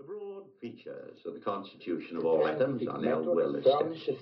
The broad features of the constitution of all atoms are now well established. and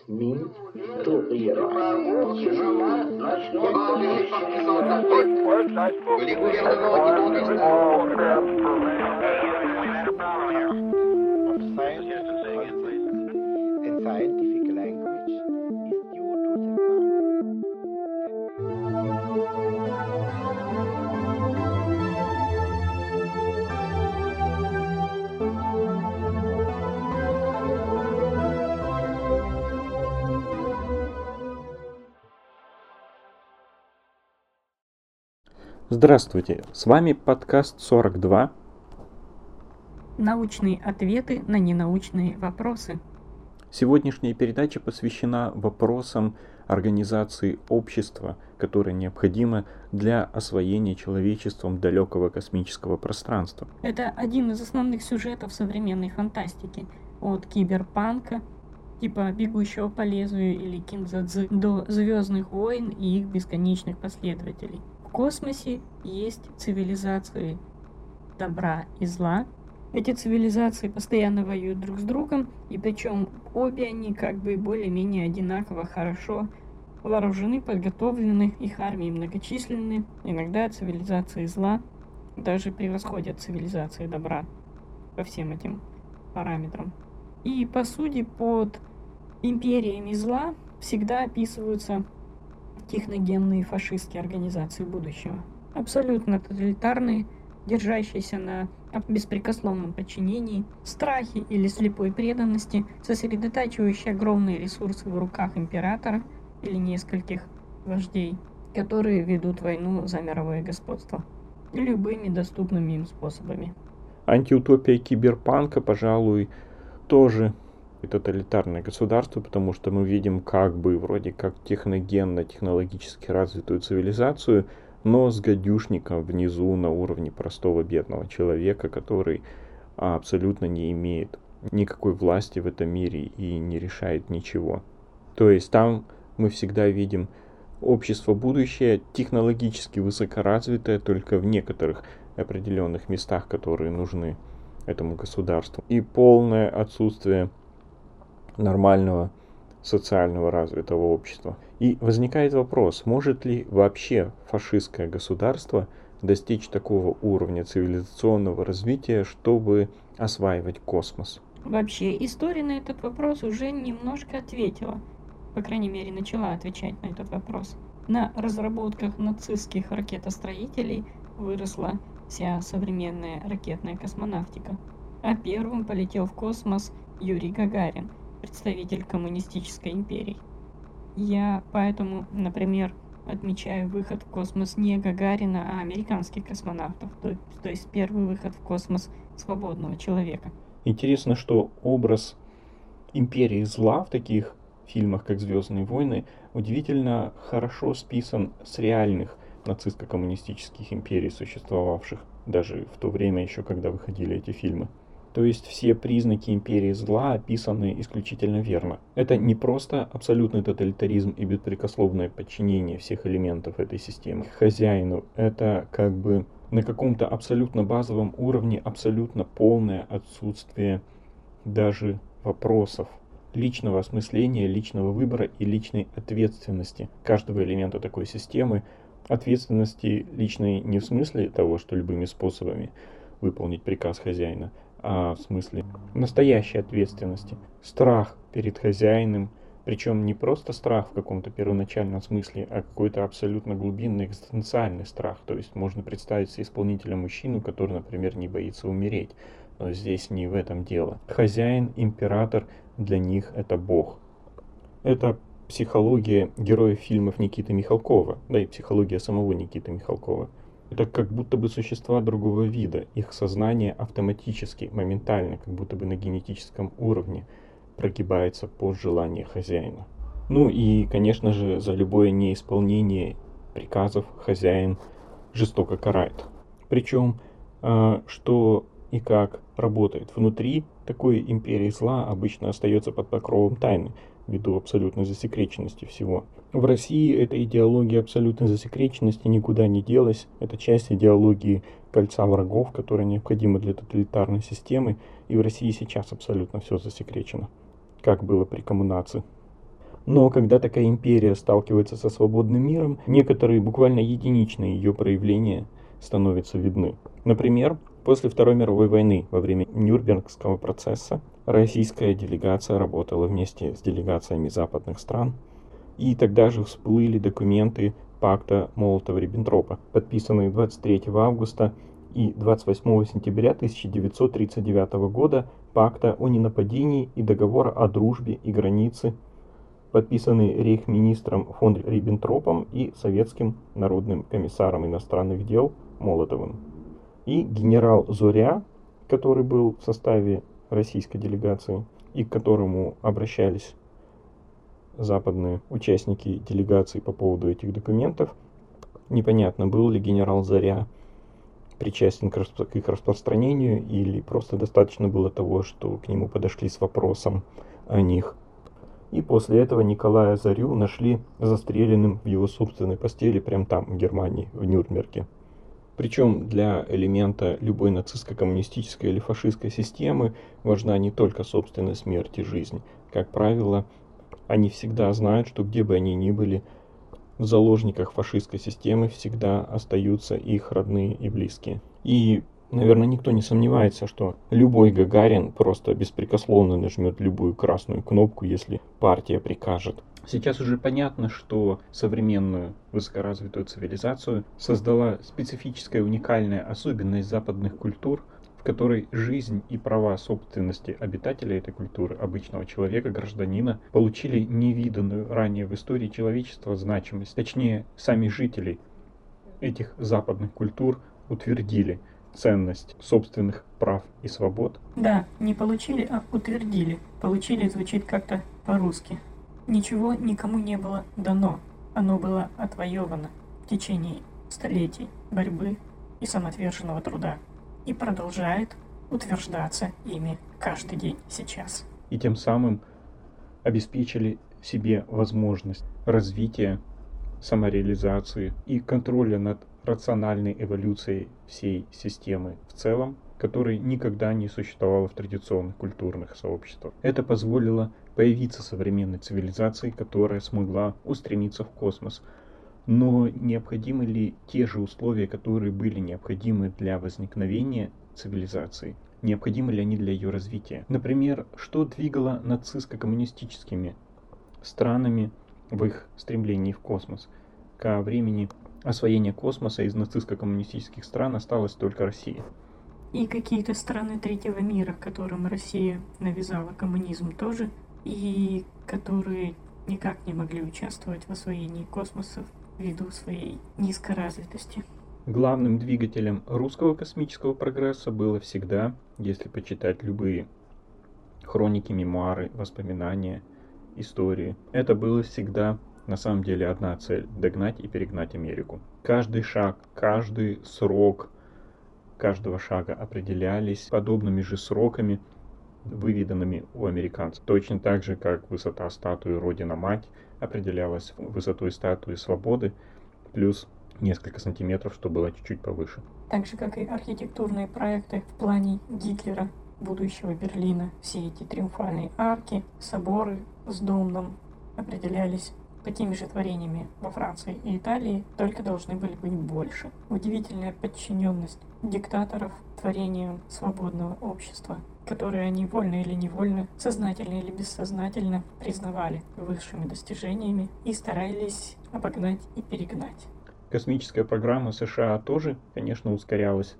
Здравствуйте, с вами подкаст 42. Научные ответы на ненаучные вопросы. Сегодняшняя передача посвящена вопросам организации общества, которое необходимо для освоения человечеством далекого космического пространства. Это один из основных сюжетов современной фантастики. От киберпанка, типа «Бегущего по лезвию» или «Кинзадзы», до «Звездных войн» и их бесконечных последователей. В космосе есть цивилизации добра и зла. Эти цивилизации постоянно воюют друг с другом, и причем обе они как бы более-менее одинаково хорошо вооружены, подготовлены, их армии многочисленны. Иногда цивилизации зла даже превосходят цивилизации добра по всем этим параметрам. И по сути под империями зла всегда описываются техногенные фашистские организации будущего. Абсолютно тоталитарные, держащиеся на беспрекословном подчинении, страхе или слепой преданности, сосредотачивающие огромные ресурсы в руках императора или нескольких вождей, которые ведут войну за мировое господство любыми доступными им способами. Антиутопия киберпанка, пожалуй, тоже тоталитарное государство, потому что мы видим как бы вроде как техногенно-технологически развитую цивилизацию, но с гадюшником внизу на уровне простого бедного человека, который абсолютно не имеет никакой власти в этом мире и не решает ничего. То есть там мы всегда видим общество будущее технологически высокоразвитое только в некоторых определенных местах, которые нужны этому государству. И полное отсутствие нормального социального развитого общества. И возникает вопрос, может ли вообще фашистское государство достичь такого уровня цивилизационного развития, чтобы осваивать космос? Вообще, история на этот вопрос уже немножко ответила. По крайней мере, начала отвечать на этот вопрос. На разработках нацистских ракетостроителей выросла вся современная ракетная космонавтика. А первым полетел в космос Юрий Гагарин, представитель коммунистической империи. Я поэтому, например, отмечаю выход в космос не Гагарина, а американских космонавтов, то, то есть первый выход в космос свободного человека. Интересно, что образ империи зла в таких фильмах, как «Звездные войны», удивительно хорошо списан с реальных нацистско-коммунистических империй, существовавших даже в то время еще, когда выходили эти фильмы. То есть все признаки империи зла описаны исключительно верно. Это не просто абсолютный тоталитаризм и беспрекословное подчинение всех элементов этой системы хозяину. Это как бы на каком-то абсолютно базовом уровне абсолютно полное отсутствие даже вопросов личного осмысления, личного выбора и личной ответственности каждого элемента такой системы. Ответственности личной не в смысле того, что любыми способами выполнить приказ хозяина, а в смысле настоящей ответственности. Страх перед хозяином, причем не просто страх в каком-то первоначальном смысле, а какой-то абсолютно глубинный экзистенциальный страх. То есть можно представить себе исполнителя мужчину, который, например, не боится умереть. Но здесь не в этом дело. Хозяин, император, для них это бог. Это психология героев фильмов Никиты Михалкова, да и психология самого Никиты Михалкова. Это как будто бы существа другого вида. Их сознание автоматически, моментально, как будто бы на генетическом уровне прогибается под желание хозяина. Ну и, конечно же, за любое неисполнение приказов хозяин жестоко карает. Причем, что и как работает внутри такой империи зла обычно остается под покровом тайны. Ввиду абсолютной засекреченности всего. В России эта идеология абсолютной засекреченности никуда не делась. Это часть идеологии кольца врагов, которая необходима для тоталитарной системы. И в России сейчас абсолютно все засекречено, как было при коммунации. Но когда такая империя сталкивается со свободным миром, некоторые буквально единичные ее проявления становятся видны. Например, после Второй мировой войны, во время Нюрнбергского процесса, российская делегация работала вместе с делегациями западных стран, и тогда же всплыли документы пакта Молотова-Риббентропа, подписанные 23 августа и 28 сентября 1939 года пакта о ненападении и договора о дружбе и границе подписанный рейхминистром фон Риббентропом и советским народным комиссаром иностранных дел Молотовым. И генерал Зоря, который был в составе российской делегации и к которому обращались западные участники делегации по поводу этих документов, непонятно, был ли генерал Заря причастен к их распространению или просто достаточно было того, что к нему подошли с вопросом о них – и после этого Николая Зарю нашли застреленным в его собственной постели прямо там, в Германии, в Нюрнберге. Причем для элемента любой нацистско-коммунистической или фашистской системы важна не только собственная смерть и жизнь. Как правило, они всегда знают, что где бы они ни были, в заложниках фашистской системы всегда остаются их родные и близкие. И Наверное, никто не сомневается, что любой Гагарин просто беспрекословно нажмет любую красную кнопку, если партия прикажет. Сейчас уже понятно, что современную высокоразвитую цивилизацию создала специфическая уникальная особенность западных культур, в которой жизнь и права собственности обитателя этой культуры, обычного человека, гражданина, получили невиданную ранее в истории человечества значимость. Точнее, сами жители этих западных культур утвердили – ценность собственных прав и свобод. Да, не получили, а утвердили. Получили звучит как-то по-русски. Ничего никому не было дано. Оно было отвоевано в течение столетий борьбы и самоотверженного труда. И продолжает утверждаться ими каждый день сейчас. И тем самым обеспечили себе возможность развития, самореализации и контроля над рациональной эволюцией всей системы в целом, которой никогда не существовало в традиционных культурных сообществах. Это позволило появиться современной цивилизации, которая смогла устремиться в космос. Но необходимы ли те же условия, которые были необходимы для возникновения цивилизации? Необходимы ли они для ее развития? Например, что двигало нацистско-коммунистическими странами в их стремлении в космос? Ко времени освоения космоса из нацистско-коммунистических стран осталась только Россия. И какие-то страны третьего мира, которым Россия навязала коммунизм тоже, и которые никак не могли участвовать в освоении космоса ввиду своей низкоразвитости. Главным двигателем русского космического прогресса было всегда, если почитать любые хроники, мемуары, воспоминания, истории, это было всегда на самом деле одна цель – догнать и перегнать Америку. Каждый шаг, каждый срок каждого шага определялись подобными же сроками, выведанными у американцев. Точно так же, как высота статуи Родина-Мать определялась высотой статуи Свободы, плюс несколько сантиметров, что было чуть-чуть повыше. Так же, как и архитектурные проекты в плане Гитлера, будущего Берлина, все эти триумфальные арки, соборы с домом определялись Такими же творениями во Франции и Италии только должны были быть больше. Удивительная подчиненность диктаторов творениям свободного общества, которые они вольно или невольно, сознательно или бессознательно признавали высшими достижениями и старались обогнать и перегнать. Космическая программа США тоже, конечно, ускорялась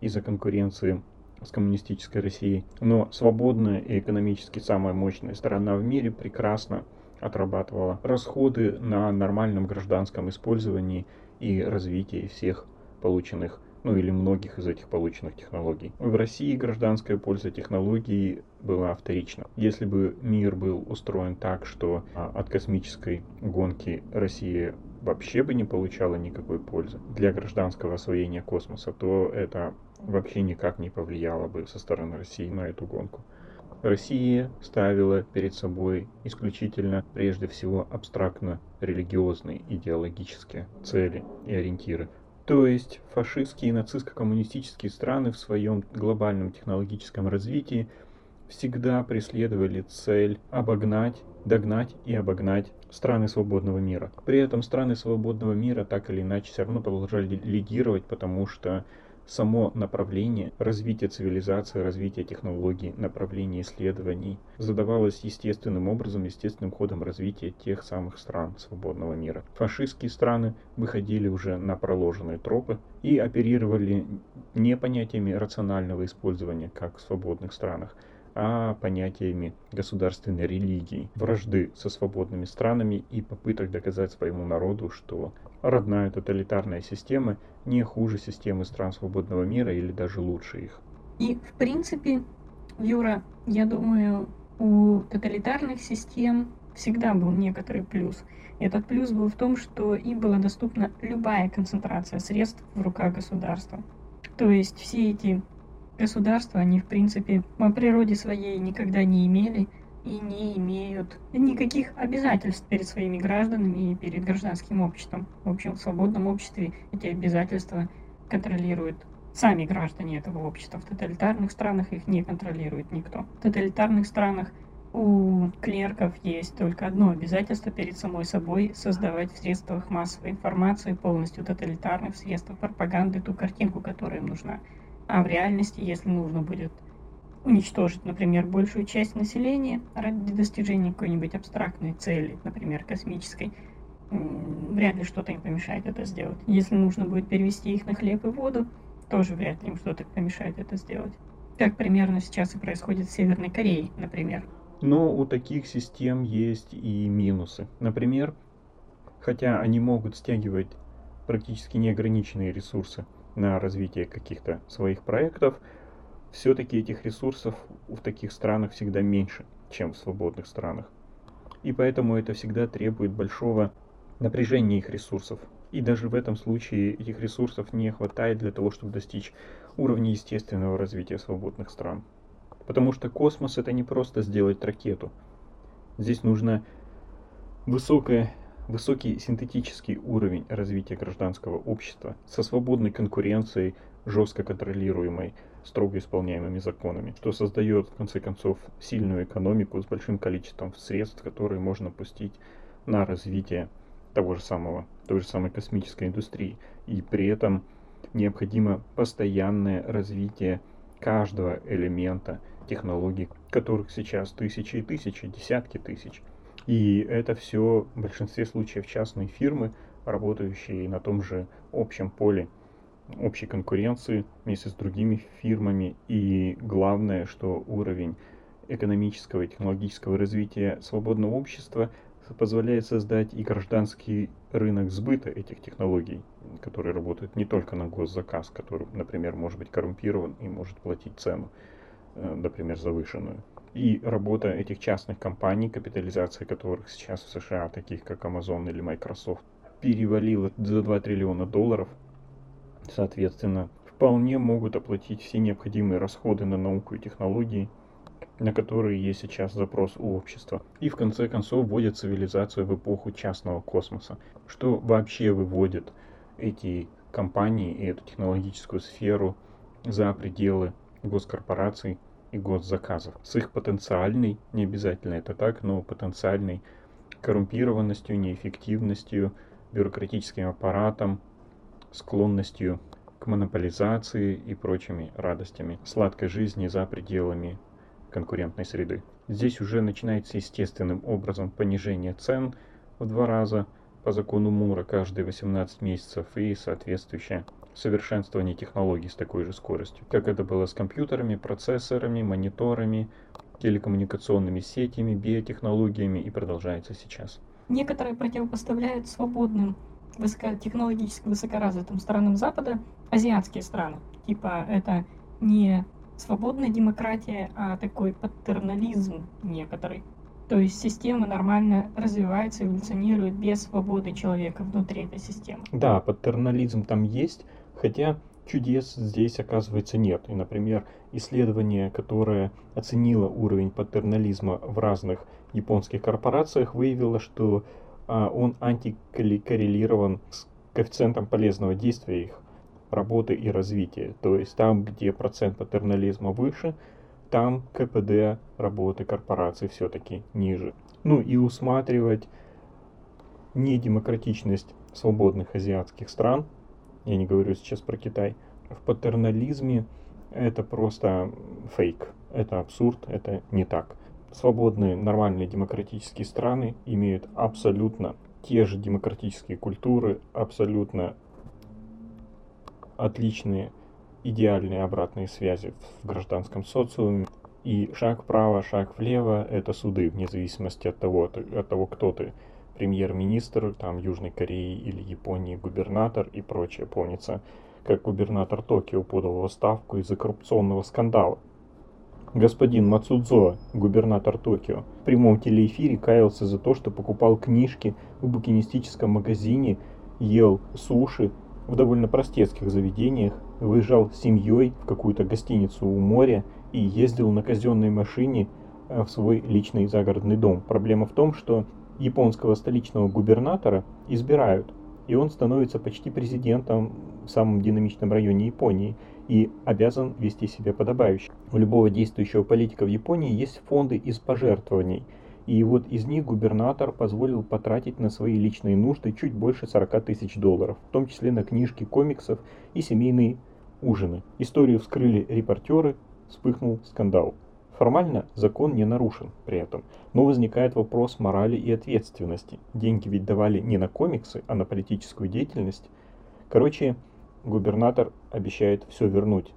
из-за конкуренции с коммунистической Россией, но свободная и экономически самая мощная страна в мире прекрасно отрабатывала расходы на нормальном гражданском использовании и развитии всех полученных ну или многих из этих полученных технологий. В России гражданская польза технологий была вторична. Если бы мир был устроен так, что а, от космической гонки Россия вообще бы не получала никакой пользы для гражданского освоения космоса, то это вообще никак не повлияло бы со стороны России на эту гонку. Россия ставила перед собой исключительно, прежде всего, абстрактно-религиозные идеологические цели и ориентиры. То есть фашистские и нацистско-коммунистические страны в своем глобальном технологическом развитии всегда преследовали цель обогнать, догнать и обогнать страны свободного мира. При этом страны свободного мира так или иначе все равно продолжали лидировать, потому что само направление развития цивилизации, развития технологий, направление исследований задавалось естественным образом, естественным ходом развития тех самых стран свободного мира. Фашистские страны выходили уже на проложенные тропы и оперировали не понятиями рационального использования, как в свободных странах, а понятиями государственной религии, вражды со свободными странами и попыток доказать своему народу, что родная тоталитарная система не хуже системы стран свободного мира или даже лучше их. И, в принципе, Юра, я думаю, у тоталитарных систем всегда был некоторый плюс. Этот плюс был в том, что им была доступна любая концентрация средств в руках государства. То есть все эти государства, они, в принципе, по природе своей никогда не имели и не имеют никаких обязательств перед своими гражданами и перед гражданским обществом. В общем, в свободном обществе эти обязательства контролируют сами граждане этого общества. В тоталитарных странах их не контролирует никто. В тоталитарных странах у клерков есть только одно обязательство перед самой собой создавать в средствах массовой информации полностью тоталитарных средствах пропаганды ту картинку, которая им нужна. А в реальности, если нужно будет уничтожить, например, большую часть населения ради достижения какой-нибудь абстрактной цели, например, космической, вряд ли что-то им помешает это сделать. Если нужно будет перевести их на хлеб и воду, тоже вряд ли им что-то помешает это сделать. Как примерно сейчас и происходит в Северной Корее, например. Но у таких систем есть и минусы. Например, хотя они могут стягивать практически неограниченные ресурсы на развитие каких-то своих проектов, все-таки этих ресурсов в таких странах всегда меньше, чем в свободных странах. И поэтому это всегда требует большого напряжения их ресурсов. И даже в этом случае этих ресурсов не хватает для того, чтобы достичь уровня естественного развития свободных стран. Потому что космос это не просто сделать ракету. Здесь нужно высокое, высокий синтетический уровень развития гражданского общества со свободной конкуренцией, жестко контролируемой, строго исполняемыми законами, что создает, в конце концов, сильную экономику с большим количеством средств, которые можно пустить на развитие того же самого, той же самой космической индустрии. И при этом необходимо постоянное развитие каждого элемента технологий, которых сейчас тысячи и тысячи, десятки тысяч. И это все в большинстве случаев частные фирмы, работающие на том же общем поле общей конкуренции вместе с другими фирмами. И главное, что уровень экономического и технологического развития свободного общества позволяет создать и гражданский рынок сбыта этих технологий, который работает не только на госзаказ, который, например, может быть коррумпирован и может платить цену, э, например, завышенную. И работа этих частных компаний, капитализация которых сейчас в США, таких как Amazon или Microsoft, перевалила за 2 триллиона долларов – соответственно, вполне могут оплатить все необходимые расходы на науку и технологии, на которые есть сейчас запрос у общества. И в конце концов вводят цивилизацию в эпоху частного космоса, что вообще выводит эти компании и эту технологическую сферу за пределы госкорпораций и госзаказов. С их потенциальной, не обязательно это так, но потенциальной коррумпированностью, неэффективностью, бюрократическим аппаратом, склонностью к монополизации и прочими радостями сладкой жизни за пределами конкурентной среды. Здесь уже начинается естественным образом понижение цен в два раза по закону Мура каждые 18 месяцев и соответствующее совершенствование технологий с такой же скоростью, как это было с компьютерами, процессорами, мониторами, телекоммуникационными сетями, биотехнологиями и продолжается сейчас. Некоторые противопоставляют свободным высокотехнологически высокоразвитым странам Запада азиатские страны. Типа это не свободная демократия, а такой патернализм некоторый. То есть система нормально развивается, эволюционирует без свободы человека внутри этой системы. Да, патернализм там есть, хотя чудес здесь, оказывается, нет. И, например, исследование, которое оценило уровень патернализма в разных японских корпорациях, выявило, что он антикоррелирован с коэффициентом полезного действия их работы и развития. То есть там, где процент патернализма выше, там КПД работы корпораций все-таки ниже. Ну и усматривать недемократичность свободных азиатских стран, я не говорю сейчас про Китай, в патернализме это просто фейк, это абсурд, это не так. Свободные, нормальные демократические страны имеют абсолютно те же демократические культуры, абсолютно отличные идеальные обратные связи в гражданском социуме. И шаг вправо, шаг влево – это суды, вне зависимости от того, от того, кто ты. Премьер-министр там Южной Кореи или Японии, губернатор и прочее. Помнится, как губернатор Токио подал в отставку из-за коррупционного скандала. Господин Мацудзо, губернатор Токио, в прямом телеэфире каялся за то, что покупал книжки в букинистическом магазине, ел суши в довольно простецких заведениях, выезжал с семьей в какую-то гостиницу у моря и ездил на казенной машине э, в свой личный загородный дом. Проблема в том, что японского столичного губернатора избирают, и он становится почти президентом в самом динамичном районе Японии и обязан вести себя подобающе. У любого действующего политика в Японии есть фонды из пожертвований – и вот из них губернатор позволил потратить на свои личные нужды чуть больше 40 тысяч долларов, в том числе на книжки комиксов и семейные ужины. Историю вскрыли репортеры, вспыхнул скандал. Формально закон не нарушен при этом, но возникает вопрос морали и ответственности. Деньги ведь давали не на комиксы, а на политическую деятельность. Короче, губернатор обещает все вернуть,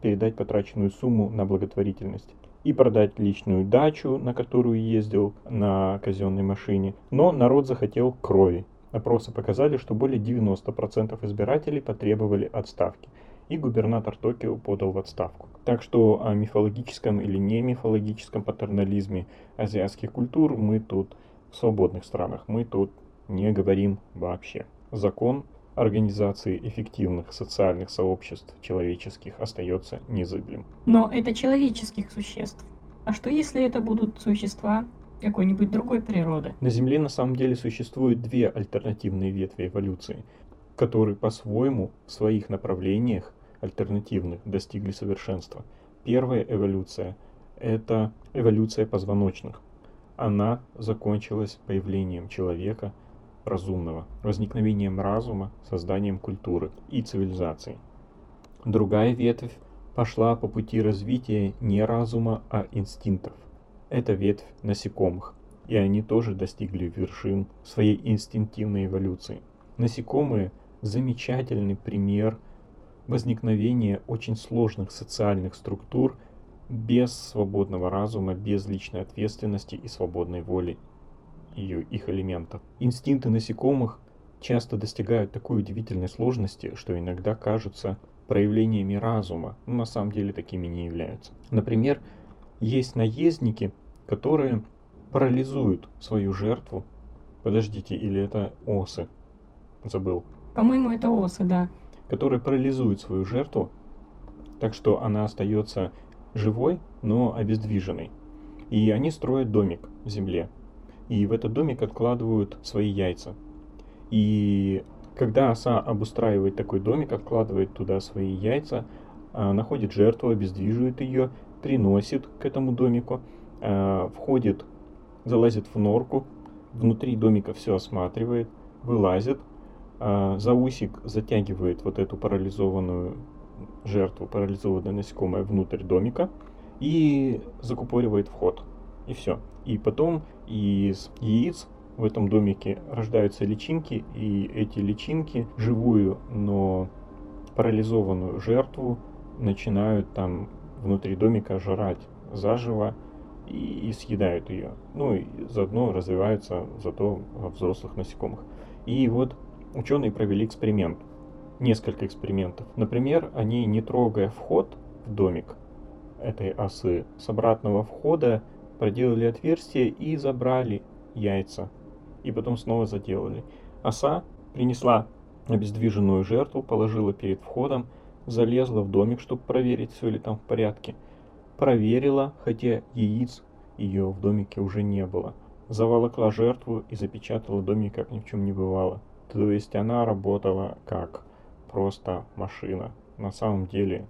передать потраченную сумму на благотворительность и продать личную дачу, на которую ездил на казенной машине. Но народ захотел крови. Опросы показали, что более 90% избирателей потребовали отставки. И губернатор Токио подал в отставку. Так что о мифологическом или не мифологическом патернализме азиатских культур мы тут в свободных странах, мы тут не говорим вообще. Закон организации эффективных социальных сообществ человеческих остается незыблем. Но это человеческих существ. А что если это будут существа какой-нибудь другой природы? На Земле на самом деле существуют две альтернативные ветви эволюции, которые по-своему в своих направлениях альтернативных достигли совершенства. Первая эволюция – это эволюция позвоночных. Она закончилась появлением человека – разумного, возникновением разума, созданием культуры и цивилизации. Другая ветвь пошла по пути развития не разума, а инстинктов. Это ветвь насекомых, и они тоже достигли вершин своей инстинктивной эволюции. Насекомые – замечательный пример возникновения очень сложных социальных структур без свободного разума, без личной ответственности и свободной воли ее, их элементов. Инстинкты насекомых часто достигают такой удивительной сложности, что иногда кажутся проявлениями разума, но на самом деле такими не являются. Например, есть наездники, которые парализуют свою жертву. Подождите, или это осы? Забыл. По-моему, это осы, да. Которые парализуют свою жертву, так что она остается живой, но обездвиженной. И они строят домик в земле, и в этот домик откладывают свои яйца. И когда оса обустраивает такой домик, откладывает туда свои яйца, а, находит жертву, обездвиживает ее, приносит к этому домику, а, входит, залазит в норку, внутри домика все осматривает, вылазит, а, за усик затягивает вот эту парализованную жертву, парализованное насекомое внутрь домика и закупоривает вход. И все. И потом из яиц в этом домике рождаются личинки, и эти личинки живую, но парализованную жертву начинают там внутри домика жрать заживо и, и съедают ее. Ну и заодно развиваются зато во взрослых насекомых. И вот ученые провели эксперимент. Несколько экспериментов. Например, они, не трогая вход в домик этой осы, с обратного входа проделали отверстие и забрали яйца. И потом снова заделали. Оса принесла обездвиженную жертву, положила перед входом, залезла в домик, чтобы проверить, все ли там в порядке. Проверила, хотя яиц ее в домике уже не было. Заволокла жертву и запечатала домик, как ни в чем не бывало. То есть она работала как просто машина. На самом деле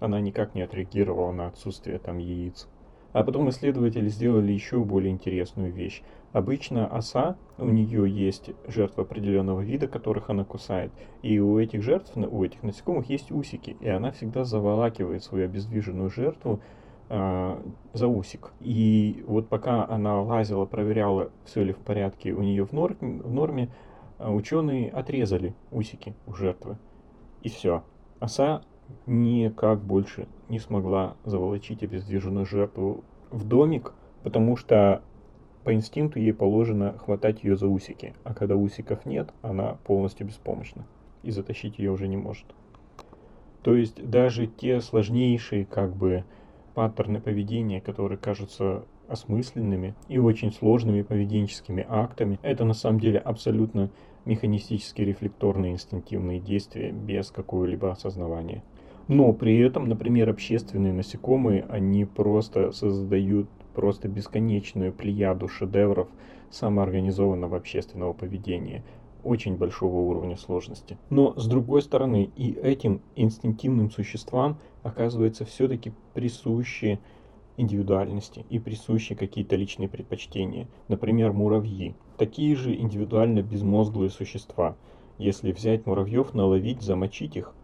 она никак не отреагировала на отсутствие там яиц. А потом исследователи сделали еще более интересную вещь. Обычно оса, у нее есть жертвы определенного вида, которых она кусает, и у этих жертв, у этих насекомых есть усики, и она всегда заволакивает свою обездвиженную жертву э, за усик. И вот пока она лазила, проверяла, все ли в порядке у нее в норме, в норме а, ученые отрезали усики у жертвы. И все. Оса никак больше не смогла заволочить обездвиженную жертву в домик, потому что по инстинкту ей положено хватать ее за усики, а когда усиков нет, она полностью беспомощна и затащить ее уже не может. То есть даже те сложнейшие как бы паттерны поведения, которые кажутся осмысленными и очень сложными поведенческими актами, это на самом деле абсолютно механистические рефлекторные инстинктивные действия без какого-либо осознавания. Но при этом, например, общественные насекомые, они просто создают просто бесконечную плеяду шедевров самоорганизованного общественного поведения очень большого уровня сложности. Но с другой стороны, и этим инстинктивным существам оказывается все-таки присущи индивидуальности и присущи какие-то личные предпочтения. Например, муравьи. Такие же индивидуально безмозглые существа. Если взять муравьев, наловить, замочить их,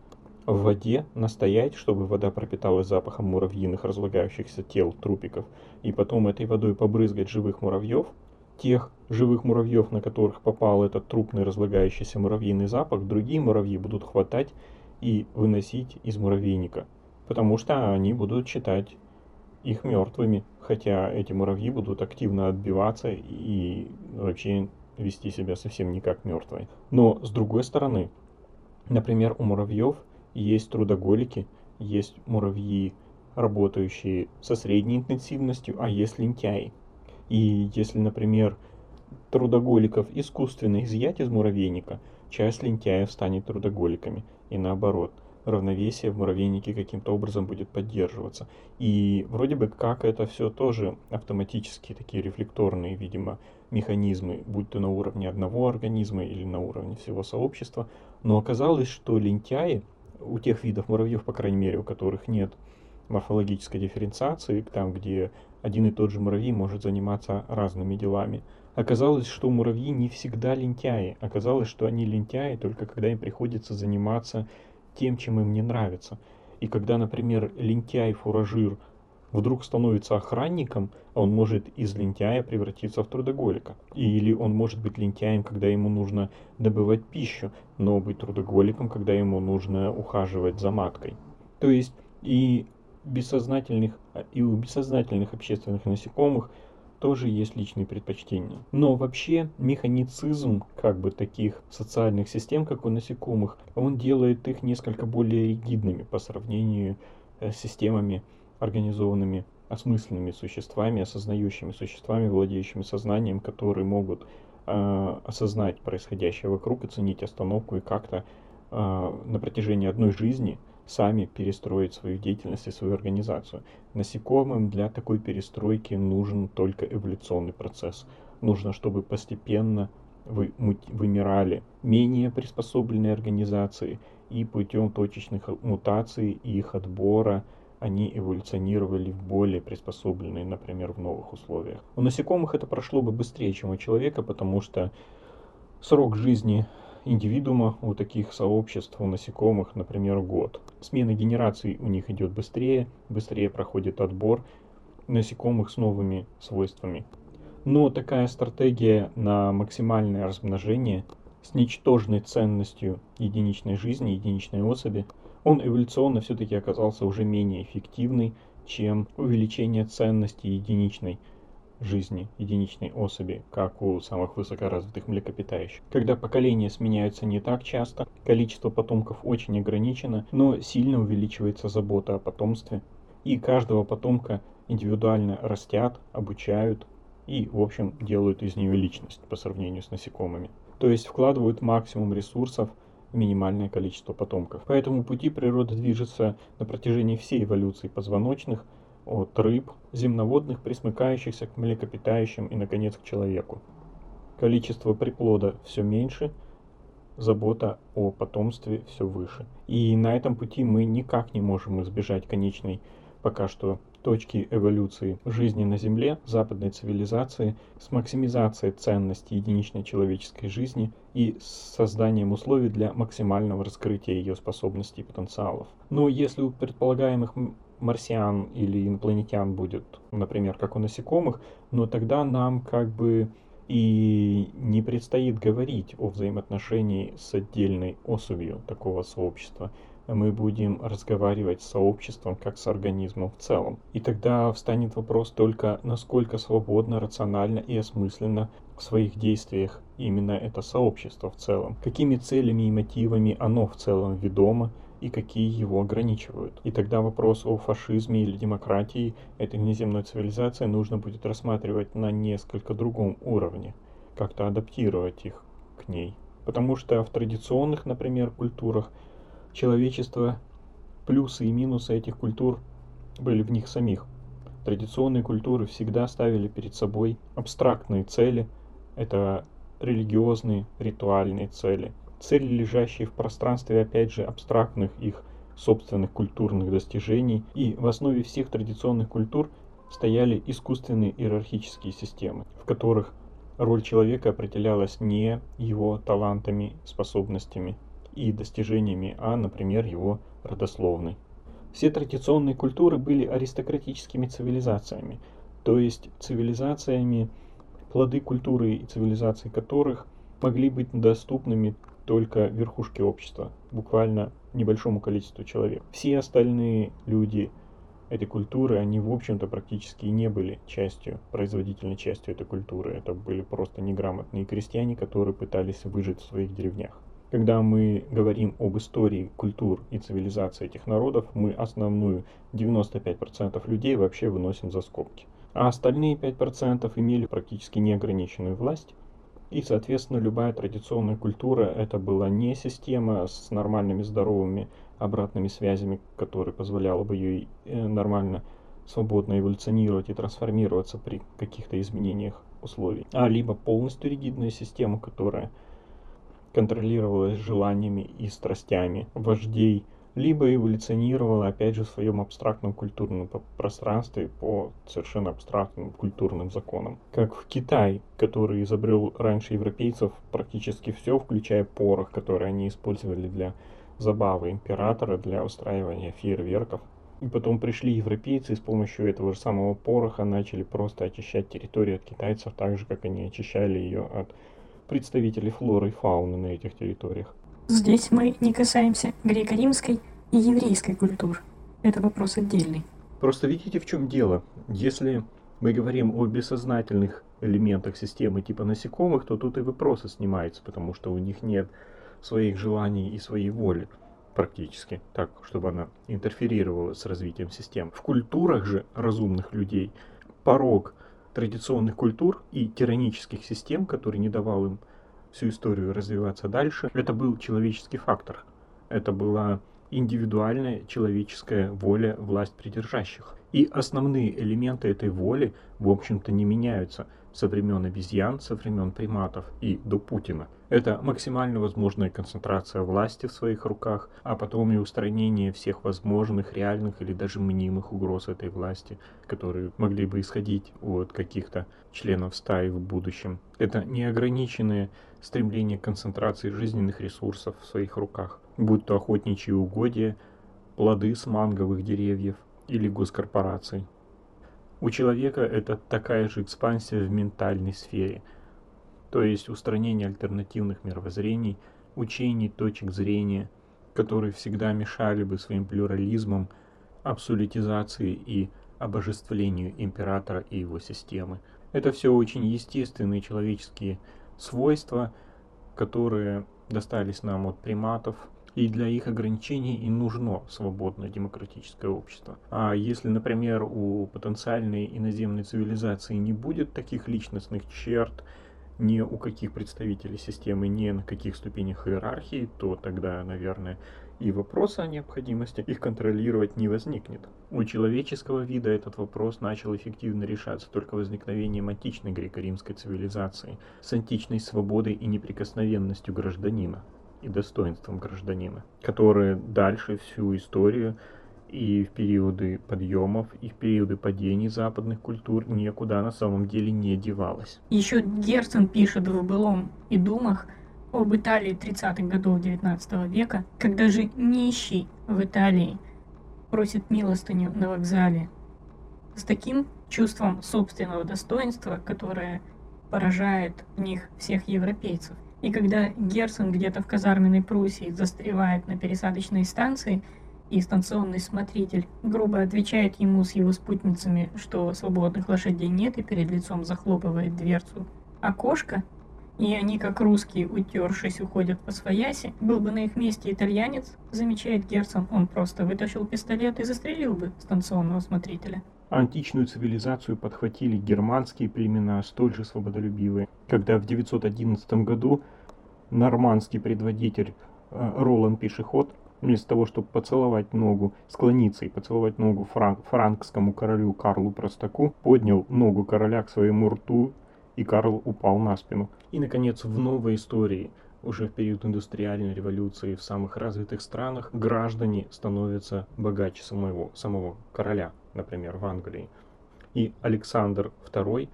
в воде настоять, чтобы вода пропиталась запахом муравьиных разлагающихся тел, трупиков, и потом этой водой побрызгать живых муравьев, тех живых муравьев, на которых попал этот трупный разлагающийся муравьиный запах, другие муравьи будут хватать и выносить из муравейника, потому что они будут считать их мертвыми, хотя эти муравьи будут активно отбиваться и вообще вести себя совсем не как мертвые. Но с другой стороны, например, у муравьев есть трудоголики, есть муравьи, работающие со средней интенсивностью, а есть лентяи. И если, например, трудоголиков искусственно изъять из муравейника, часть лентяев станет трудоголиками. И наоборот, равновесие в муравейнике каким-то образом будет поддерживаться. И вроде бы как это все тоже автоматические такие рефлекторные, видимо, механизмы, будь то на уровне одного организма или на уровне всего сообщества. Но оказалось, что лентяи у тех видов муравьев, по крайней мере, у которых нет морфологической дифференциации, там, где один и тот же муравей может заниматься разными делами. Оказалось, что муравьи не всегда лентяи. Оказалось, что они лентяи только когда им приходится заниматься тем, чем им не нравится. И когда, например, лентяй-фуражир вдруг становится охранником, он может из лентяя превратиться в трудоголика. Или он может быть лентяем, когда ему нужно добывать пищу, но быть трудоголиком, когда ему нужно ухаживать за маткой. То есть и бессознательных, и у бессознательных общественных насекомых тоже есть личные предпочтения. Но вообще механицизм как бы таких социальных систем, как у насекомых, он делает их несколько более ригидными по сравнению э, с системами организованными осмысленными существами, осознающими существами, владеющими сознанием, которые могут э, осознать происходящее вокруг, оценить остановку и как-то э, на протяжении одной жизни сами перестроить свою деятельность и свою организацию. Насекомым для такой перестройки нужен только эволюционный процесс. Нужно, чтобы постепенно вы, вымирали менее приспособленные организации и путем точечных мутаций и их отбора – они эволюционировали в более приспособленные, например, в новых условиях. У насекомых это прошло бы быстрее, чем у человека, потому что срок жизни индивидуума у таких сообществ, у насекомых, например, год. Смена генераций у них идет быстрее, быстрее проходит отбор насекомых с новыми свойствами. Но такая стратегия на максимальное размножение с ничтожной ценностью единичной жизни, единичной особи – он эволюционно все-таки оказался уже менее эффективный, чем увеличение ценности единичной жизни, единичной особи, как у самых высокоразвитых млекопитающих. Когда поколения сменяются не так часто, количество потомков очень ограничено, но сильно увеличивается забота о потомстве, и каждого потомка индивидуально растят, обучают и, в общем, делают из нее личность по сравнению с насекомыми. То есть вкладывают максимум ресурсов минимальное количество потомков. По этому пути природа движется на протяжении всей эволюции позвоночных, от рыб, земноводных, присмыкающихся к млекопитающим и, наконец, к человеку. Количество приплода все меньше, забота о потомстве все выше. И на этом пути мы никак не можем избежать конечной пока что точки эволюции жизни на Земле, западной цивилизации, с максимизацией ценности единичной человеческой жизни и с созданием условий для максимального раскрытия ее способностей и потенциалов. Но если у предполагаемых марсиан или инопланетян будет, например, как у насекомых, но тогда нам как бы и не предстоит говорить о взаимоотношении с отдельной особью такого сообщества. Мы будем разговаривать с сообществом как с организмом в целом. И тогда встанет вопрос только, насколько свободно, рационально и осмысленно в своих действиях именно это сообщество в целом. Какими целями и мотивами оно в целом ведомо, и какие его ограничивают. И тогда вопрос о фашизме или демократии этой неземной цивилизации нужно будет рассматривать на несколько другом уровне, как-то адаптировать их к ней. Потому что в традиционных, например, культурах человечество, плюсы и минусы этих культур были в них самих. Традиционные культуры всегда ставили перед собой абстрактные цели, это религиозные, ритуальные цели, цели, лежащие в пространстве, опять же, абстрактных их собственных культурных достижений, и в основе всех традиционных культур стояли искусственные иерархические системы, в которых роль человека определялась не его талантами, способностями и достижениями, а, например, его родословной. Все традиционные культуры были аристократическими цивилизациями, то есть цивилизациями, плоды культуры и цивилизации которых могли быть доступными только верхушке общества, буквально небольшому количеству человек. Все остальные люди этой культуры, они, в общем-то, практически не были частью, производительной частью этой культуры. Это были просто неграмотные крестьяне, которые пытались выжить в своих деревнях. Когда мы говорим об истории культур и цивилизации этих народов, мы основную 95% людей вообще выносим за скобки. А остальные 5% имели практически неограниченную власть и, соответственно, любая традиционная культура это была не система с нормальными здоровыми обратными связями, которая позволяла бы ей э, нормально, свободно эволюционировать и трансформироваться при каких-то изменениях условий, а либо полностью ригидная система, которая контролировалась желаниями и страстями вождей либо эволюционировала, опять же, в своем абстрактном культурном пространстве по совершенно абстрактным культурным законам. Как в Китае, который изобрел раньше европейцев практически все, включая порох, который они использовали для забавы императора, для устраивания фейерверков. И потом пришли европейцы и с помощью этого же самого пороха начали просто очищать территорию от китайцев, так же, как они очищали ее от представителей флоры и фауны на этих территориях. Здесь мы не касаемся греко-римской и еврейской культур. Это вопрос отдельный. Просто видите, в чем дело. Если мы говорим о бессознательных элементах системы типа насекомых, то тут и вопросы снимаются, потому что у них нет своих желаний и своей воли практически, так, чтобы она интерферировала с развитием систем. В культурах же разумных людей порог традиционных культур и тиранических систем, который не давал им всю историю развиваться дальше, это был человеческий фактор. Это была индивидуальная человеческая воля власть придержащих. И основные элементы этой воли, в общем-то, не меняются со времен обезьян, со времен приматов и до Путина. Это максимально возможная концентрация власти в своих руках, а потом и устранение всех возможных, реальных или даже мнимых угроз этой власти, которые могли бы исходить от каких-то членов стаи в будущем. Это неограниченное стремление к концентрации жизненных ресурсов в своих руках, будь то охотничьи угодья, плоды с манговых деревьев или госкорпораций. У человека это такая же экспансия в ментальной сфере, то есть устранение альтернативных мировоззрений, учений, точек зрения, которые всегда мешали бы своим плюрализмом, абсолютизации и обожествлению императора и его системы. Это все очень естественные человеческие свойства, которые достались нам от приматов, и для их ограничений и нужно свободное демократическое общество. А если, например, у потенциальной иноземной цивилизации не будет таких личностных черт, ни у каких представителей системы, ни на каких ступенях иерархии, то тогда, наверное, и вопроса о необходимости их контролировать не возникнет. У человеческого вида этот вопрос начал эффективно решаться только возникновением античной греко-римской цивилизации с античной свободой и неприкосновенностью гражданина и достоинством гражданина, которые дальше всю историю и в периоды подъемов, и в периоды падений западных культур никуда на самом деле не девалась. Еще Герцен пишет в «Былом и думах» об Италии 30-х годов 19 века, когда же нищий в Италии просит милостыню на вокзале с таким чувством собственного достоинства, которое поражает в них всех европейцев. И когда Герцен где-то в казарменной Пруссии застревает на пересадочной станции – и станционный смотритель грубо отвечает ему с его спутницами, что свободных лошадей нет, и перед лицом захлопывает дверцу окошко, и они, как русские, утершись, уходят по свояси. Был бы на их месте итальянец, замечает Герцен, он просто вытащил пистолет и застрелил бы станционного смотрителя. Античную цивилизацию подхватили германские племена, столь же свободолюбивые, когда в 911 году нормандский предводитель э, Ролан Пешеход вместо того, чтобы поцеловать ногу, склониться и поцеловать ногу франк, франкскому королю Карлу Простаку, поднял ногу короля к своему рту, и Карл упал на спину. И, наконец, в новой истории, уже в период индустриальной революции в самых развитых странах, граждане становятся богаче самого, самого короля, например, в Англии. И Александр II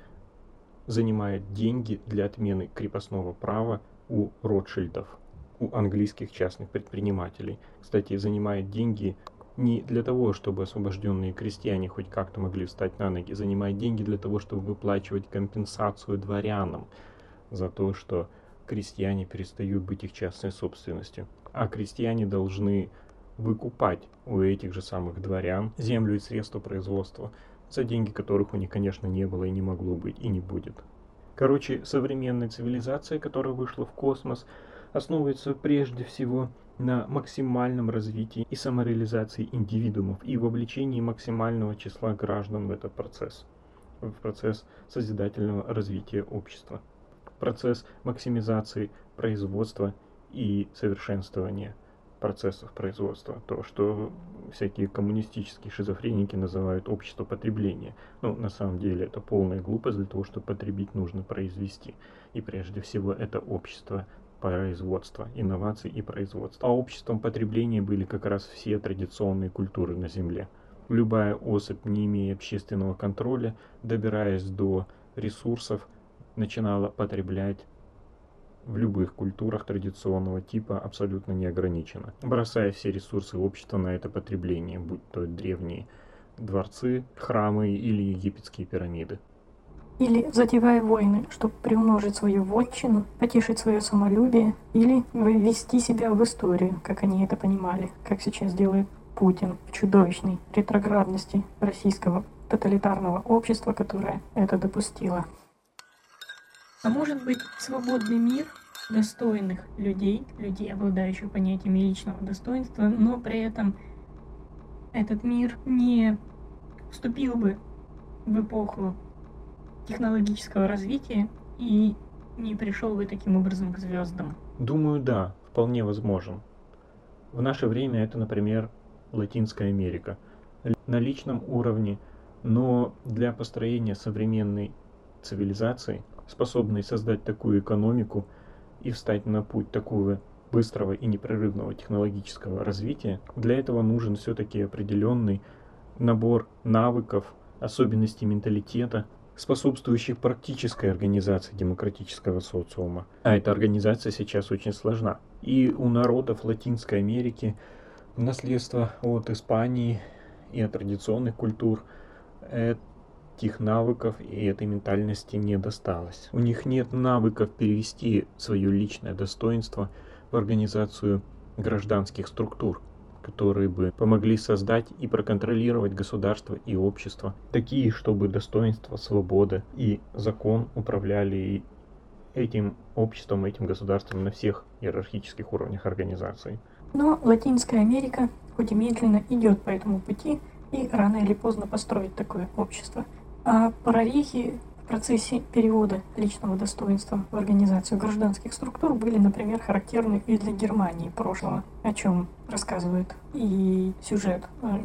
занимает деньги для отмены крепостного права у Ротшильдов у английских частных предпринимателей. Кстати, занимает деньги не для того, чтобы освобожденные крестьяне хоть как-то могли встать на ноги, занимает деньги для того, чтобы выплачивать компенсацию дворянам за то, что крестьяне перестают быть их частной собственностью. А крестьяне должны выкупать у этих же самых дворян землю и средства производства, за деньги которых у них, конечно, не было и не могло быть и не будет. Короче, современная цивилизация, которая вышла в космос, основывается прежде всего на максимальном развитии и самореализации индивидуумов и вовлечении максимального числа граждан в этот процесс, в процесс созидательного развития общества, процесс максимизации производства и совершенствования процессов производства, то, что всякие коммунистические шизофреники называют общество потребления. Ну, на самом деле, это полная глупость для того, чтобы потребить нужно произвести. И прежде всего, это общество производства, инноваций и производства. А обществом потребления были как раз все традиционные культуры на Земле. Любая особь, не имея общественного контроля, добираясь до ресурсов, начинала потреблять в любых культурах традиционного типа абсолютно неограниченно, бросая все ресурсы общества на это потребление, будь то древние дворцы, храмы или египетские пирамиды. Или затевая войны, чтобы приумножить свою вотчину, потешить свое самолюбие, или ввести себя в историю, как они это понимали, как сейчас делает Путин в чудовищной ретроградности российского тоталитарного общества, которое это допустило. А может быть, свободный мир достойных людей, людей, обладающих понятиями личного достоинства, но при этом этот мир не вступил бы в эпоху технологического развития и не пришел бы таким образом к звездам? Думаю, да, вполне возможен. В наше время это, например, Латинская Америка. На личном уровне, но для построения современной цивилизации, способной создать такую экономику и встать на путь такого быстрого и непрерывного технологического развития, для этого нужен все-таки определенный набор навыков, особенностей менталитета, способствующих практической организации демократического социума. А эта организация сейчас очень сложна. И у народов Латинской Америки наследство от Испании и от традиционных культур этих навыков и этой ментальности не досталось. У них нет навыков перевести свое личное достоинство в организацию гражданских структур которые бы помогли создать и проконтролировать государство и общество, такие, чтобы достоинство, свобода и закон управляли этим обществом, этим государством на всех иерархических уровнях организации. Но Латинская Америка, хоть и медленно, идет по этому пути и рано или поздно построит такое общество. А прорехи В процессе перевода личного достоинства в организацию гражданских структур были, например, характерны и для Германии прошлого, о чем рассказывает и сюжет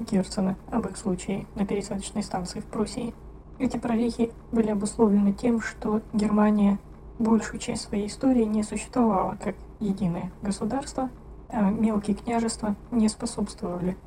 Герцена об их случае на пересадочной станции в Пруссии. Эти прорехи были обусловлены тем, что Германия большую часть своей истории не существовала как единое государство, а мелкие княжества не способствовали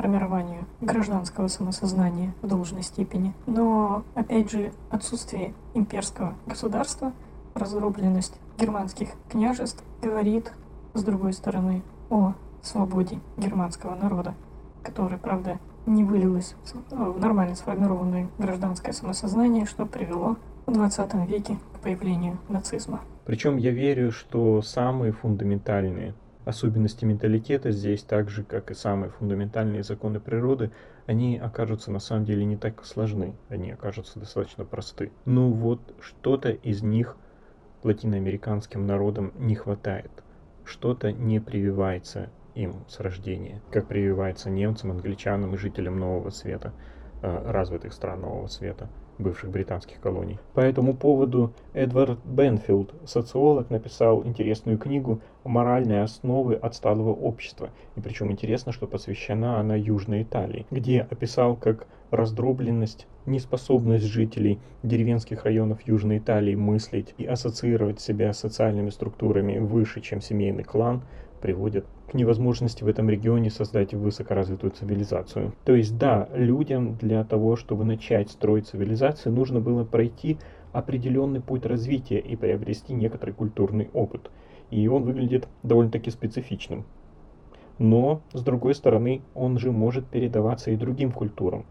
формированию гражданского самосознания в должной степени. Но, опять же, отсутствие имперского государства, раздробленность германских княжеств говорит, с другой стороны, о свободе германского народа, который, правда, не вылилось в нормально сформированное гражданское самосознание, что привело в 20 веке к появлению нацизма. Причем я верю, что самые фундаментальные особенности менталитета здесь, так же как и самые фундаментальные законы природы, они окажутся на самом деле не так сложны, они окажутся достаточно просты. Ну вот что-то из них латиноамериканским народам не хватает, что-то не прививается им с рождения, как прививается немцам, англичанам и жителям Нового Света, э, развитых стран Нового Света бывших британских колоний. По этому поводу Эдвард Бенфилд, социолог, написал интересную книгу «Моральные основы отсталого общества». И причем интересно, что посвящена она Южной Италии, где описал, как раздробленность, неспособность жителей деревенских районов Южной Италии мыслить и ассоциировать себя с социальными структурами выше, чем семейный клан, приводит к невозможности в этом регионе создать высокоразвитую цивилизацию. То есть да, людям для того, чтобы начать строить цивилизацию, нужно было пройти определенный путь развития и приобрести некоторый культурный опыт. И он выглядит довольно-таки специфичным. Но, с другой стороны, он же может передаваться и другим культурам.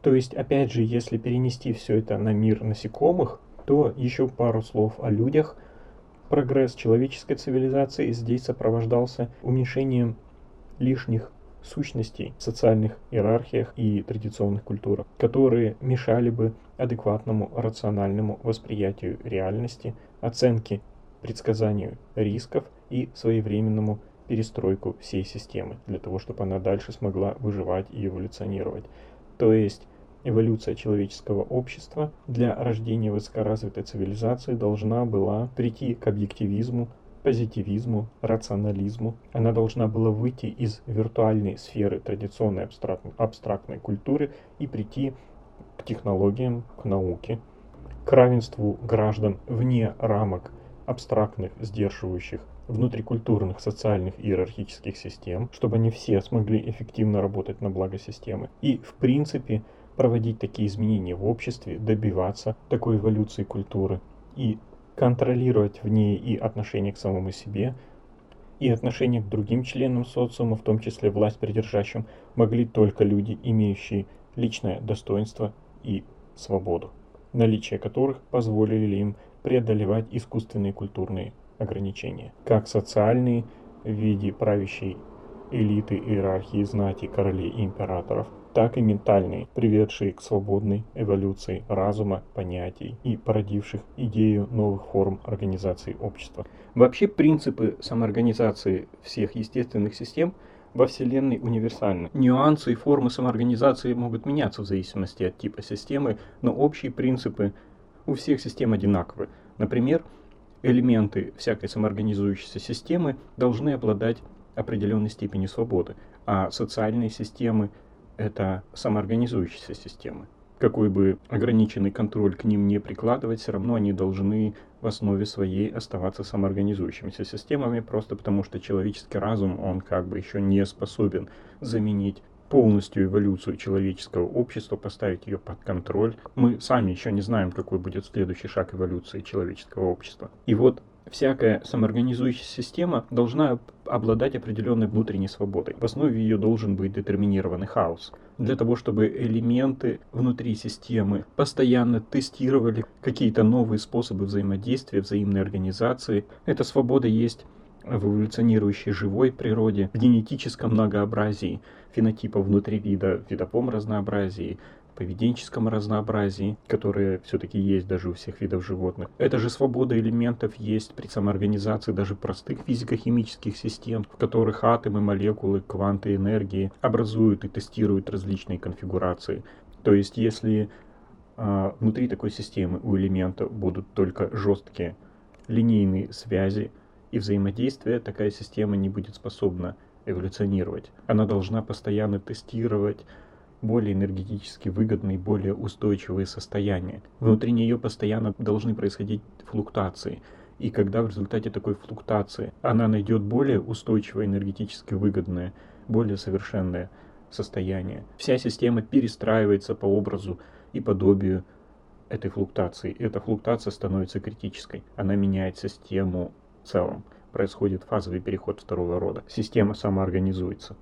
То есть, опять же, если перенести все это на мир насекомых, то еще пару слов о людях – Прогресс человеческой цивилизации здесь сопровождался уменьшением лишних сущностей в социальных иерархиях и традиционных культурах, которые мешали бы адекватному рациональному восприятию реальности, оценке, предсказанию рисков и своевременному перестройку всей системы для того, чтобы она дальше смогла выживать и эволюционировать. То есть Эволюция человеческого общества для рождения высокоразвитой цивилизации должна была прийти к объективизму, позитивизму, рационализму. Она должна была выйти из виртуальной сферы традиционной абстрактной, абстрактной культуры и прийти к технологиям, к науке, к равенству граждан вне рамок абстрактных, сдерживающих внутрикультурных, социальных и иерархических систем, чтобы они все смогли эффективно работать на благо системы. И, в принципе, проводить такие изменения в обществе, добиваться такой эволюции культуры и контролировать в ней и отношение к самому себе, и отношение к другим членам социума, в том числе власть придержащим, могли только люди, имеющие личное достоинство и свободу, наличие которых позволили им преодолевать искусственные культурные ограничения, как социальные в виде правящей элиты, иерархии, знати, королей и императоров, так и ментальные, приведшие к свободной эволюции разума, понятий и породивших идею новых форм организации общества. Вообще принципы самоорганизации всех естественных систем во Вселенной универсальны. Нюансы и формы самоорганизации могут меняться в зависимости от типа системы, но общие принципы у всех систем одинаковы. Например, элементы всякой самоорганизующейся системы должны обладать определенной степенью свободы, а социальные системы это самоорганизующиеся системы. Какой бы ограниченный контроль к ним не прикладывать, все равно они должны в основе своей оставаться самоорганизующимися системами, просто потому что человеческий разум, он как бы еще не способен заменить полностью эволюцию человеческого общества, поставить ее под контроль. Мы сами еще не знаем, какой будет следующий шаг эволюции человеческого общества. И вот всякая самоорганизующаяся система должна обладать определенной внутренней свободой. В основе ее должен быть детерминированный хаос. Для того, чтобы элементы внутри системы постоянно тестировали какие-то новые способы взаимодействия, взаимной организации, эта свобода есть в эволюционирующей живой природе, в генетическом многообразии фенотипа внутри вида, в видовом разнообразии, поведенческом разнообразии, которое все-таки есть даже у всех видов животных. Это же свобода элементов есть при самоорганизации даже простых физико-химических систем, в которых атомы, молекулы, кванты энергии образуют и тестируют различные конфигурации. То есть если а внутри такой системы у элемента будут только жесткие линейные связи, и взаимодействие такая система не будет способна эволюционировать. Она должна постоянно тестировать более энергетически выгодные, более устойчивые состояния. Внутри нее постоянно должны происходить флуктуации. И когда в результате такой флуктуации она найдет более устойчивое, энергетически выгодное, более совершенное состояние, вся система перестраивается по образу и подобию этой флуктуации. Эта флуктуация становится критической. Она меняет систему в целом. Происходит фазовый переход второго рода. Система самоорганизуется.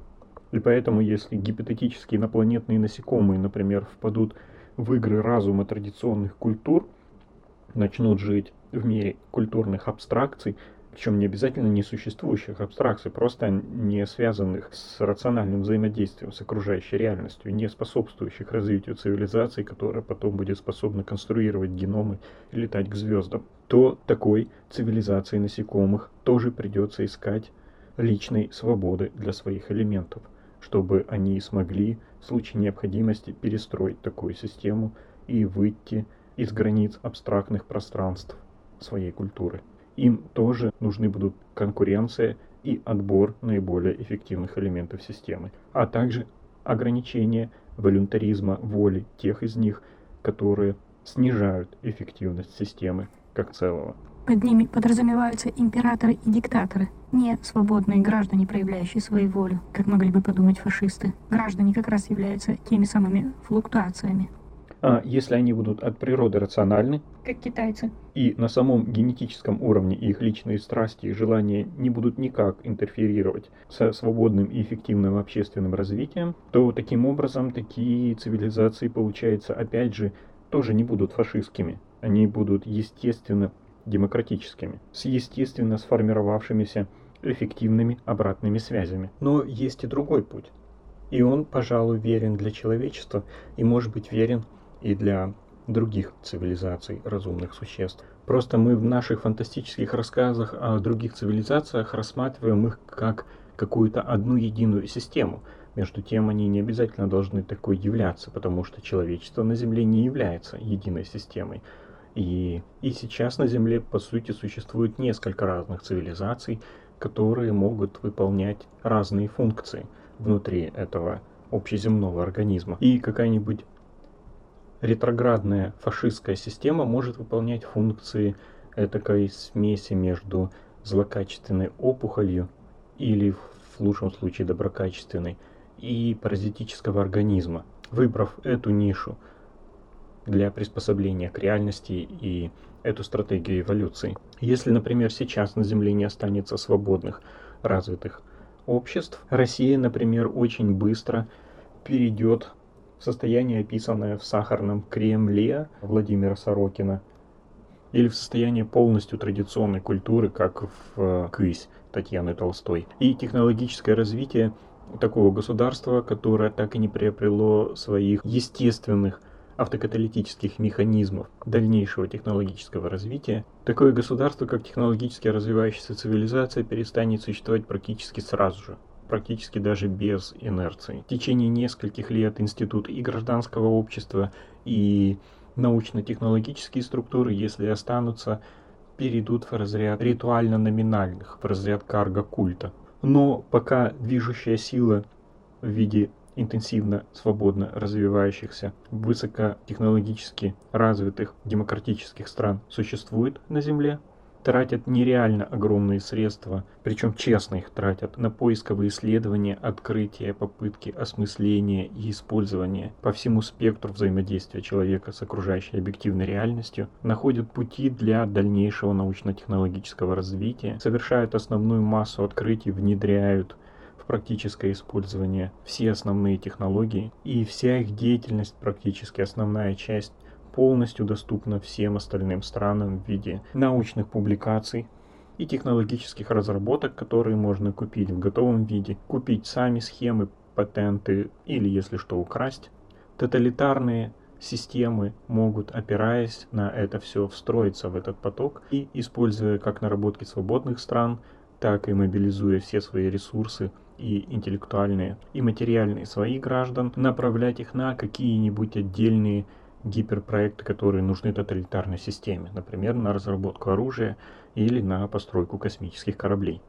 И поэтому, если гипотетические инопланетные насекомые, например, впадут в игры разума традиционных культур, начнут жить в мире культурных абстракций, причем не обязательно несуществующих абстракций, просто не связанных с рациональным взаимодействием с окружающей реальностью, не способствующих развитию цивилизации, которая потом будет способна конструировать геномы и летать к звездам, то такой цивилизации насекомых тоже придется искать личной свободы для своих элементов, чтобы они смогли в случае необходимости перестроить такую систему и выйти из границ абстрактных пространств своей культуры им тоже нужны будут конкуренция и отбор наиболее эффективных элементов системы, а также ограничение волюнтаризма воли тех из них, которые снижают эффективность системы как целого. Под ними подразумеваются императоры и диктаторы, не свободные граждане, проявляющие свою волю, как могли бы подумать фашисты. Граждане как раз являются теми самыми флуктуациями. А если они будут от природы рациональны, как китайцы, и на самом генетическом уровне их личные страсти и желания не будут никак интерферировать со свободным и эффективным общественным развитием, то таким образом такие цивилизации, получается, опять же, тоже не будут фашистскими. Они будут естественно демократическими, с естественно сформировавшимися эффективными обратными связями. Но есть и другой путь. И он, пожалуй, верен для человечества и может быть верен и для других цивилизаций разумных существ. Просто мы в наших фантастических рассказах о других цивилизациях рассматриваем их как какую-то одну единую систему. Между тем, они не обязательно должны такой являться, потому что человечество на Земле не является единой системой. И, и сейчас на Земле, по сути, существует несколько разных цивилизаций, которые могут выполнять разные функции внутри этого общеземного организма. И какая-нибудь ретроградная фашистская система может выполнять функции этакой смеси между злокачественной опухолью или в лучшем случае доброкачественной и паразитического организма. Выбрав эту нишу для приспособления к реальности и эту стратегию эволюции. Если, например, сейчас на Земле не останется свободных, развитых обществ, Россия, например, очень быстро перейдет состояние, описанное в «Сахарном Кремле» Владимира Сорокина, или в состоянии полностью традиционной культуры, как в э, «Кысь» Татьяны Толстой. И технологическое развитие такого государства, которое так и не приобрело своих естественных автокаталитических механизмов дальнейшего технологического развития, такое государство, как технологически развивающаяся цивилизация, перестанет существовать практически сразу же практически даже без инерции. В течение нескольких лет институт и гражданского общества, и научно-технологические структуры, если останутся, перейдут в разряд ритуально-номинальных, в разряд карго-культа. Но пока движущая сила в виде интенсивно, свободно развивающихся, высокотехнологически развитых демократических стран существует на Земле, тратят нереально огромные средства, причем честно их тратят, на поисковые исследования, открытия, попытки осмысления и использования. По всему спектру взаимодействия человека с окружающей объективной реальностью, находят пути для дальнейшего научно-технологического развития, совершают основную массу открытий, внедряют практическое использование все основные технологии, и вся их деятельность, практически основная часть, полностью доступна всем остальным странам в виде научных публикаций и технологических разработок, которые можно купить в готовом виде, купить сами схемы, патенты или, если что, украсть. Тоталитарные системы могут, опираясь на это все, встроиться в этот поток и, используя как наработки свободных стран, так и мобилизуя все свои ресурсы и интеллектуальные, и материальные своих граждан, направлять их на какие-нибудь отдельные гиперпроекты, которые нужны тоталитарной системе, например, на разработку оружия или на постройку космических кораблей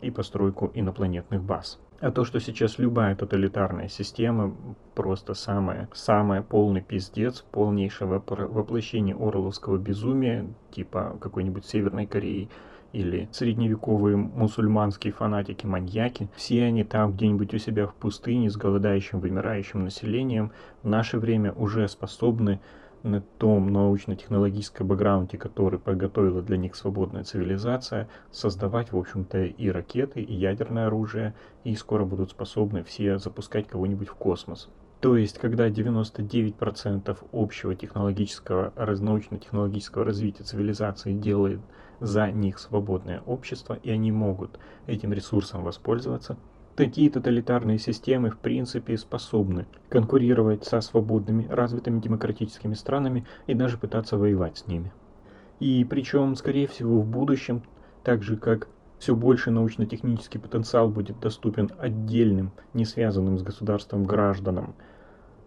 и постройку инопланетных баз. А то, что сейчас любая тоталитарная система просто самое, самое полный пиздец, полнейшее воплощение орловского безумия, типа какой-нибудь Северной Кореи, или средневековые мусульманские фанатики-маньяки, все они там где-нибудь у себя в пустыне с голодающим, вымирающим населением в наше время уже способны на том научно-технологическом бэкграунде, который подготовила для них свободная цивилизация, создавать, в общем-то, и ракеты, и ядерное оружие, и скоро будут способны все запускать кого-нибудь в космос. То есть, когда 99% общего технологического, научно-технологического развития цивилизации делает за них свободное общество, и они могут этим ресурсом воспользоваться, такие тоталитарные системы в принципе способны конкурировать со свободными, развитыми демократическими странами и даже пытаться воевать с ними. И причем, скорее всего, в будущем, так же как все больше научно-технический потенциал будет доступен отдельным, не связанным с государством гражданам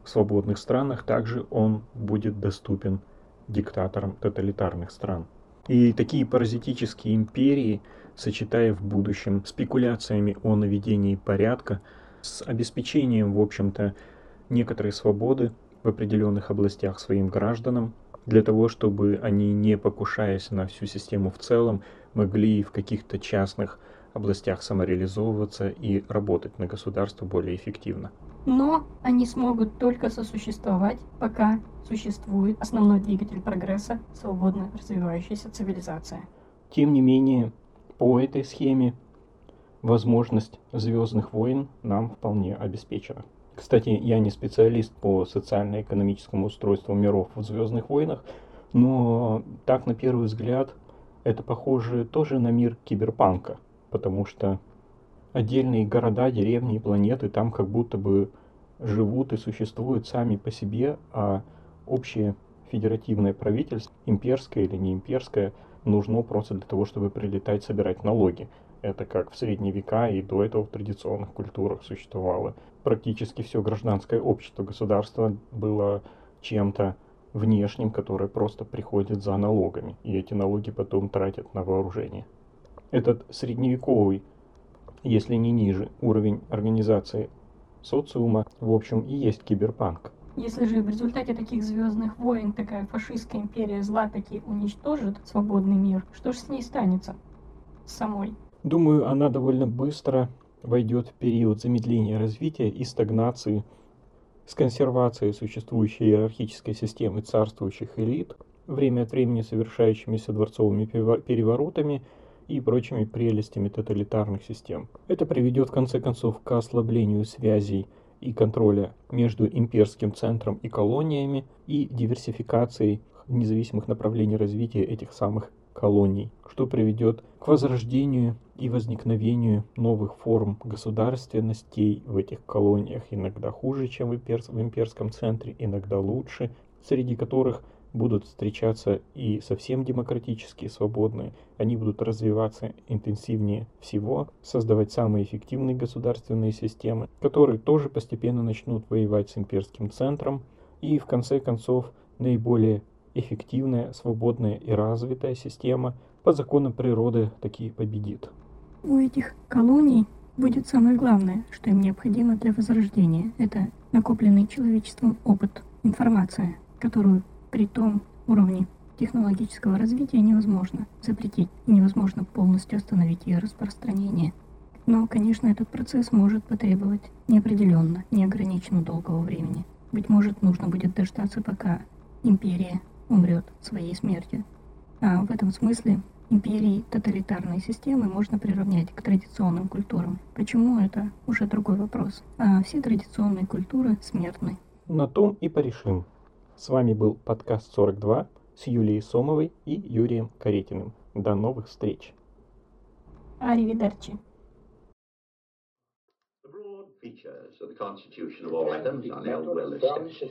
в свободных странах, также он будет доступен диктаторам тоталитарных стран. И такие паразитические империи, сочетая в будущем спекуляциями о наведении порядка, с обеспечением, в общем-то, некоторой свободы в определенных областях своим гражданам, для того, чтобы они, не покушаясь на всю систему в целом, могли в каких-то частных областях самореализовываться и работать на государство более эффективно. Но они смогут только сосуществовать, пока существует основной двигатель прогресса – свободно развивающаяся цивилизация. Тем не менее, по этой схеме возможность звездных войн нам вполне обеспечена. Кстати, я не специалист по социально-экономическому устройству миров в Звездных войнах, но так на первый взгляд это похоже тоже на мир киберпанка, потому что отдельные города, деревни и планеты там как будто бы живут и существуют сами по себе, а общее федеративное правительство, имперское или не имперское, нужно просто для того, чтобы прилетать, собирать налоги. Это как в средние века и до этого в традиционных культурах существовало. Практически все гражданское общество государства было чем-то внешним, которое просто приходит за налогами, и эти налоги потом тратят на вооружение. Этот средневековый если не ниже, уровень организации социума, в общем, и есть киберпанк. Если же в результате таких звездных войн такая фашистская империя зла таки уничтожит свободный мир, что же с ней станется? С самой? Думаю, она довольно быстро войдет в период замедления развития и стагнации с консервацией существующей иерархической системы царствующих элит, время от времени совершающимися дворцовыми переворотами и прочими прелестями тоталитарных систем. Это приведет в конце концов к ослаблению связей и контроля между имперским центром и колониями и диверсификацией независимых направлений развития этих самых колоний, что приведет к возрождению и возникновению новых форм государственностей в этих колониях, иногда хуже, чем в, имперском центре, иногда лучше, среди которых будут встречаться и совсем демократические, свободные, они будут развиваться интенсивнее всего, создавать самые эффективные государственные системы, которые тоже постепенно начнут воевать с имперским центром, и в конце концов наиболее эффективная, свободная и развитая система по законам природы таки победит. У этих колоний будет самое главное, что им необходимо для возрождения. Это накопленный человечеством опыт, информация, которую при том уровне технологического развития невозможно запретить невозможно полностью остановить ее распространение. Но, конечно, этот процесс может потребовать неопределенно, неограниченно долгого времени. Быть может, нужно будет дождаться, пока империя умрет своей смертью. А в этом смысле империи тоталитарной системы можно приравнять к традиционным культурам. Почему это уже другой вопрос. А все традиционные культуры смертны. На том и порешим. С вами был подкаст 42 с Юлией Сомовой и Юрием Каретиным. До новых встреч. Аривидерчи. features of the constitution of all atoms are now well established.